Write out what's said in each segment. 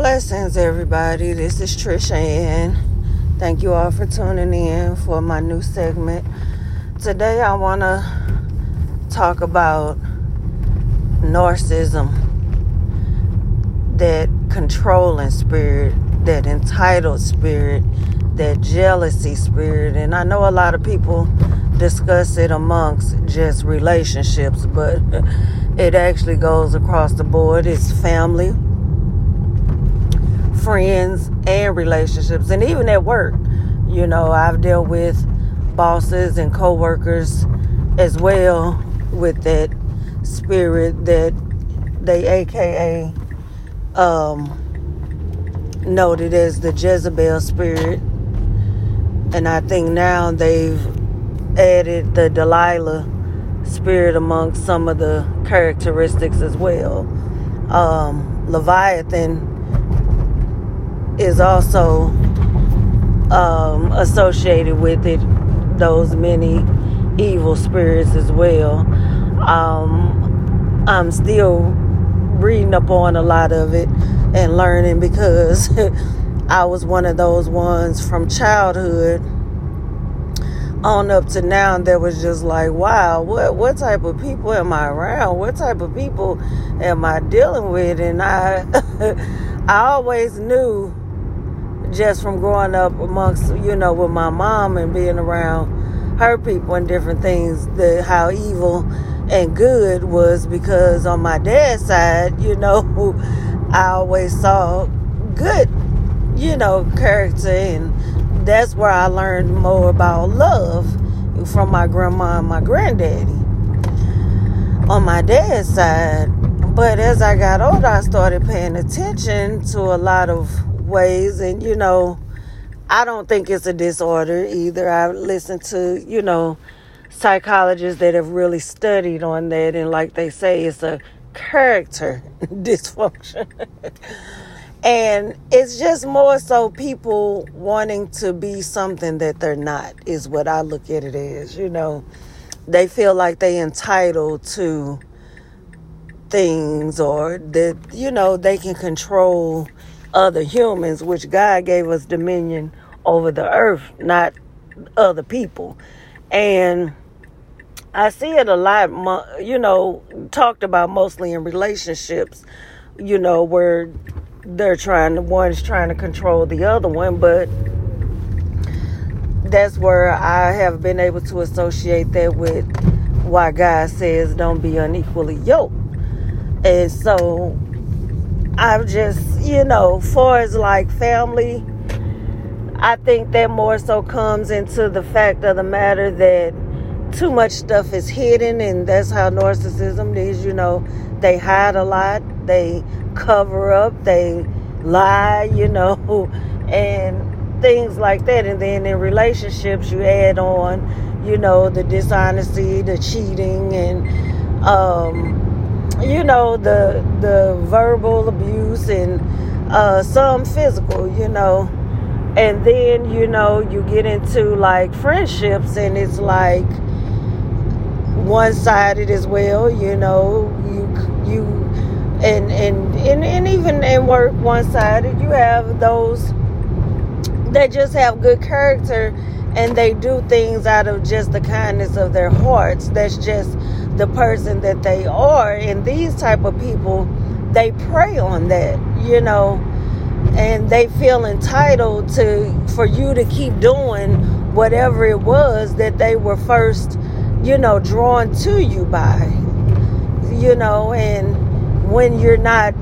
Blessings, everybody. This is Trisha Ann. Thank you all for tuning in for my new segment. Today, I want to talk about narcissism, that controlling spirit, that entitled spirit, that jealousy spirit. And I know a lot of people discuss it amongst just relationships, but it actually goes across the board. It's family friends and relationships and even at work. You know i've dealt with bosses and coworkers as well with that spirit that they aka um, noted as the jezebel spirit. And i think now they've added the delilah spirit amongst some of the characteristics as well. Um, leviathan is also um, associated with it, those many evil spirits as well. Um, I'm still reading up on a lot of it and learning because I was one of those ones from childhood on up to now that was just like, wow, what what type of people am I around? What type of people am I dealing with? And I I always knew just from growing up amongst, you know, with my mom and being around her people and different things, the how evil and good was because on my dad's side, you know, I always saw good, you know, character and that's where I learned more about love from my grandma and my granddaddy on my dad's side. But as I got older, I started paying attention to a lot of ways and you know i don't think it's a disorder either. I've listened to you know psychologists that have really studied on that and like they say it's a character dysfunction. And it's just more so people wanting to be something that they're not is what i look at it as you know. They feel like they entitled to things or that you know they can control other humans, which God gave us dominion over the earth, not other people. And I see it a lot, you know, talked about mostly in relationships, you know, where they're trying to, one's trying to control the other one, but that's where I have been able to associate that with why God says don't be unequally yoked. And so I've just, you know, far as like family, I think that more so comes into the fact of the matter that too much stuff is hidden, and that's how narcissism is. You know, they hide a lot, they cover up, they lie, you know, and things like that. And then in relationships, you add on, you know, the dishonesty, the cheating, and um, you know the the verbal abuse and uh, some physical you know. And then you know you get into like friendships and it's like one-sided as well you know. You you and and and, and even in work one-sided you have those that just have good character and they do things out of just the kindness of their hearts. That's just the person that they are and these type of people they prey on that you know and they feel entitled to for you to keep doing whatever it was that they were first you know drawn to you by you know and when you're not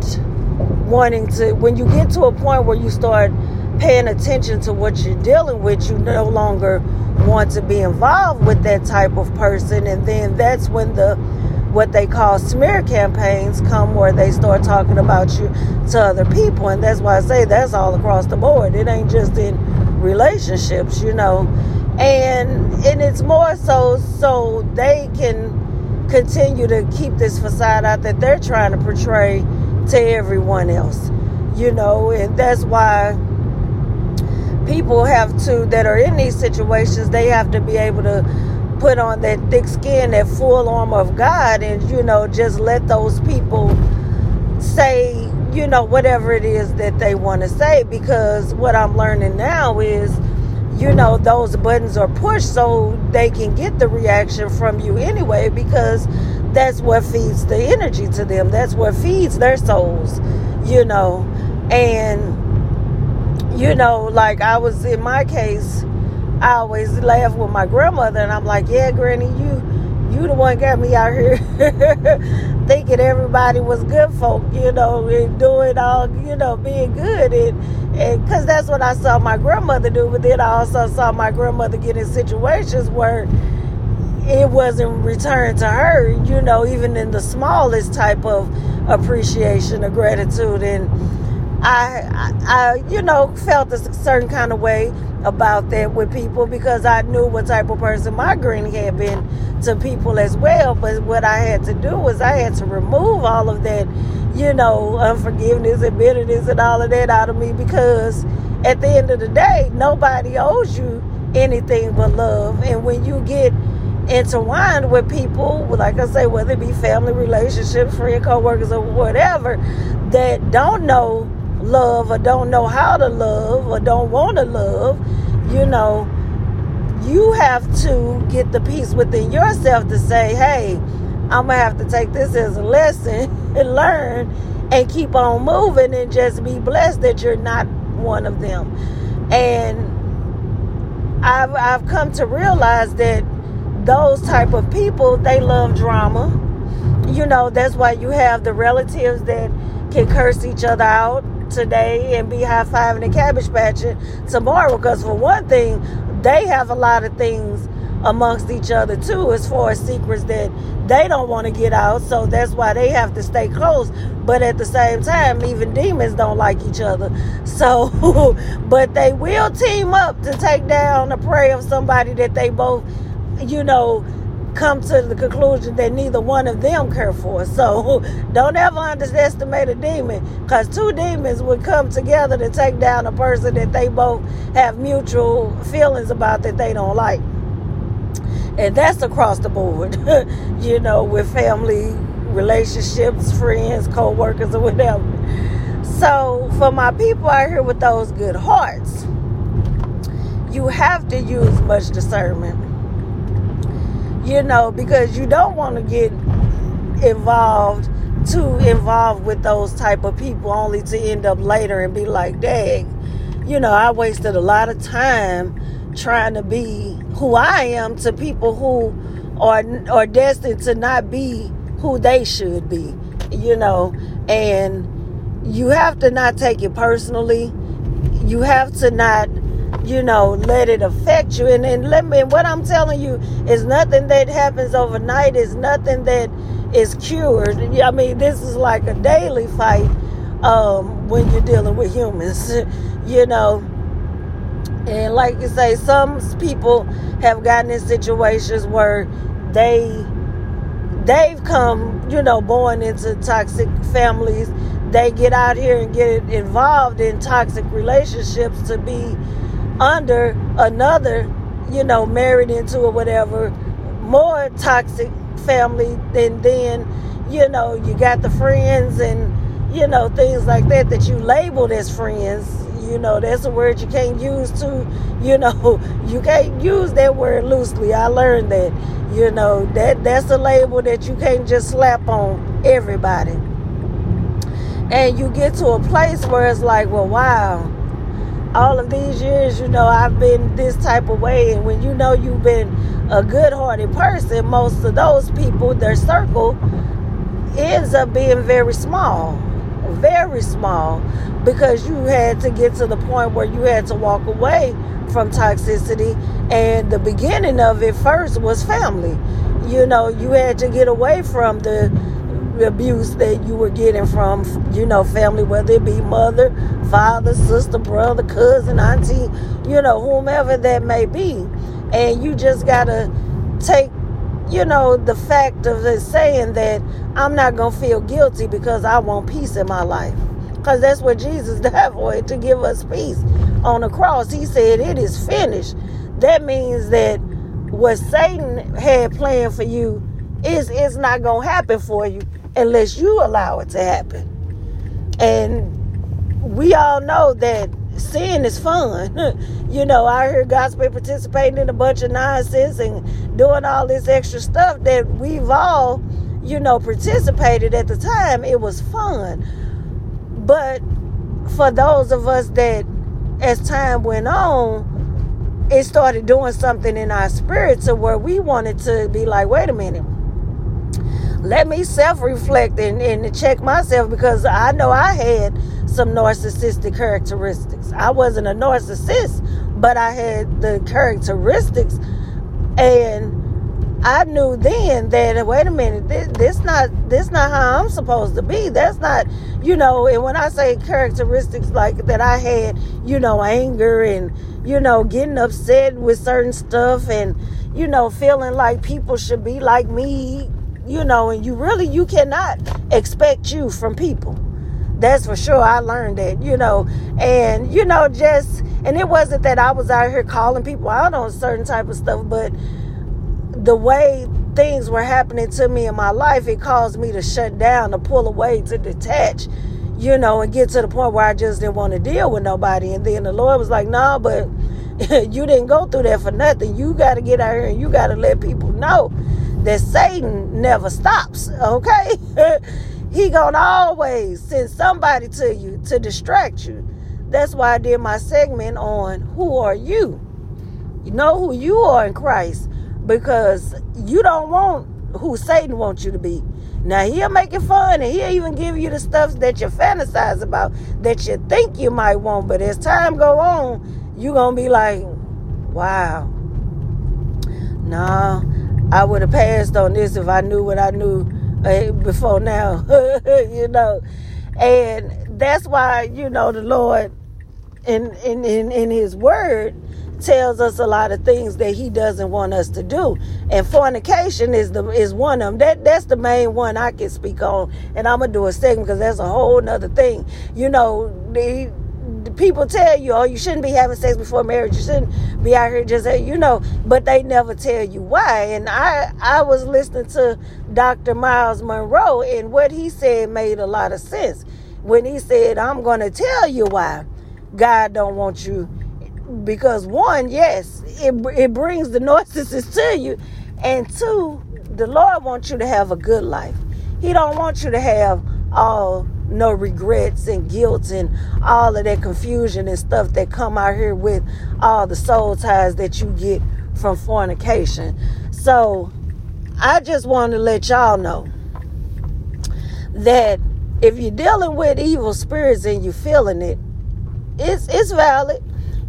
wanting to when you get to a point where you start paying attention to what you're dealing with you no longer want to be involved with that type of person. And then that's when the what they call smear campaigns come where they start talking about you to other people. And that's why I say that's all across the board. It ain't just in relationships you know. And and it's more so so they can continue to keep this facade out that they're trying to portray to everyone else you know. And that's why people have to that are in these situations they have to be able to put on that thick skin that full armor of god and you know just let those people say you you know, whatever it is that they want to say. Because what I'm learning now is, you know, those buttons are pushed so they can get the reaction from you anyway, because that's what feeds the energy to them. That's what feeds their souls, you know. And, you know, like I was in my case, I always laugh with my grandmother, and I'm like, yeah, Granny, you you the one got me out here thinking everybody was good folk, you know, and doing all, you know, being good. And and because that's what I saw my grandmother do. But then I also saw my grandmother get in situations where it wasn't returned to her, you know, even in the smallest type of appreciation or gratitude. And I, I, you know, felt a certain kind of way about that with people because I knew what type of person my granny had been to people as well. But what I had to do was I had to remove all of that, you know, unforgiveness and bitterness and all of that out of me because at the end of the day, nobody owes you anything but love. And when you get intertwined with people, like I say, whether it be family relationships, friend, co-workers, or whatever, that don't know love or don't know how to love or don't want to love, you know, you have to get the peace within yourself to say, hey, I'm going to have to take this as a lesson and learn and keep on moving and just be blessed that you're not one of them. And I've, I've come to realize that those type of people, they love drama. You know, that's why you have the relatives that can curse each other out today and be high fiving and cabbage patching tomorrow. Because for one thing, they have a lot of things amongst each other too, as far as secrets that they don't want to get out. So that's why they have to stay close. But at the same time, even demons don't like each other. So, but they will team up to take down a prey of somebody that they both, you know, come to the conclusion that neither one of them care for. So don't ever underestimate a demon because two demons would come together to take down a person that they both have mutual feelings about that they don't like. And that's across the board, you know, with family relationships, friends, co workers, or whatever. So, for my people out here with those good hearts, you have to use much discernment you know, because you don't want to get involved too involved with those type of people only to end up later and be like, dang, you know, I wasted a lot of time trying to be who I am to people who are are destined to not be who they should be, you know, and you have to not take it personally. You have to not you know, let it affect you. And, and let me, what I'm telling you is nothing that happens overnight, is nothing that is cured. I mean, this is like a daily fight um, when you're dealing with humans, you know. And like you say, some people have gotten in situations where they they've come, you know, born into toxic families. They get out here and get involved in toxic relationships to be under another, you know, married into or whatever, more toxic family, than then, you know, you got the friends and, you know, things like that that you labeled as friends. You know, that's a word you can't use to, you know, you can't use that word loosely. I learned that, you know, that that's a label that you can't just slap on everybody. And you get to a place where it's like, well, wow, all of these years, you know, I've been this type of way. And when you know you've been a good hearted person, most of those people, their circle ends up being very small. Very small. Because you had to get to the point where you had to walk away from toxicity. And the beginning of it first was family. You know, you had to get away from the abuse that you were getting from, you know, family, whether it be mother, father, sister, brother, cousin, auntie, you know, whomever that may be. And you just got to take, you know, the fact of it saying that I'm not going to feel guilty because I want peace in my life. Because that's what Jesus died for, to give us peace on the cross. He said, It is finished. That means that what Satan had planned for you is, is not to happen for you unless you allow it to happen. And we all know that sin is fun. you know, I hear God's been participating in a bunch of nonsense and doing all this extra stuff that we've all, you know, participated at the time. It was fun. But for those of us that, as time went on, it started doing something in our spirit to where we wanted to be like, wait a minute let me self reflect and, and check myself because I know I had some narcissistic characteristics. I wasn't a narcissist, but I had the characteristics. And I knew then that wait a minute, this, this not this not how I'm supposed to be. That's not, you know. And when I say characteristics like that, I had, you know, anger and you know, getting upset with certain stuff and you know, feeling like people should be like me you know, and you really you cannot expect you from people. That's for sure. I learned that, you know, and you know, just and it wasn't that I was out here calling people out on certain type of stuff, but the way things were happening to me in my life, it caused me to shut down, to pull away, to detach, you know, and get to the point where I just didn't want to deal with nobody. And then the Lord was like, "No, nah, but you didn't go through that for nothing. You got to get out here and you got to let people know that Satan never stops, okay? he gonna always send somebody to you to distract you. That's why I did my segment on who are you? You know who you are in Christ because you don't want who Satan wants you to be. Now he'll make it fun and he'll even give you the stuff that you fantasize about that you think you might want. But as time go on, you're gonna be like, wow. Nah, I would have passed on this if I knew what I knew uh, before now, you know. And that's why, you know, the Lord in, in, in, in His Word tells us a lot of things that He doesn't want us to do. And fornication is the is one of them. That that's the main one I can speak on. And I'm gonna do a segment because that's a whole nother thing. You know, the people tell you, oh, you shouldn't be having sex before marriage. You shouldn't be out here just, you know, but they never tell you why. And I, I was listening to Dr. Myles Munroe, and what he said made a lot of sense when he said, I'm going to tell you why God don't want you. Because one, yes, it, it brings the narcissist to you. And two, the Lord wants you to have a good life. He don't want you to have all no regrets and guilt and all of that confusion and stuff that come out here with all the soul ties that you get from fornication. So I just want to let y'all know that if you're dealing with evil spirits and you're feeling it, it's it's valid.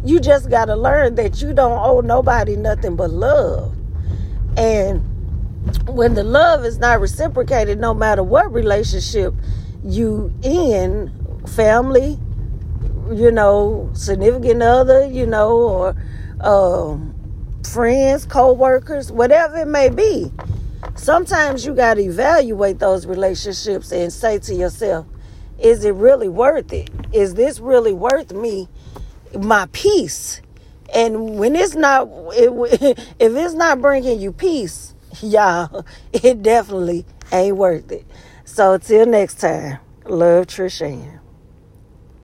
You just gotta learn that you don't owe nobody nothing but love. And when the love is not reciprocated, no matter what relationship you in family, you know, significant other, you know, or um, friends, co-workers, whatever it may be. Sometimes you got to evaluate those relationships and say to yourself, is it really worth it? Is this really worth me my peace? And when it's not, if it's not bringing you peace, y'all, it definitely ain't worth it. So till next time, love Trishan.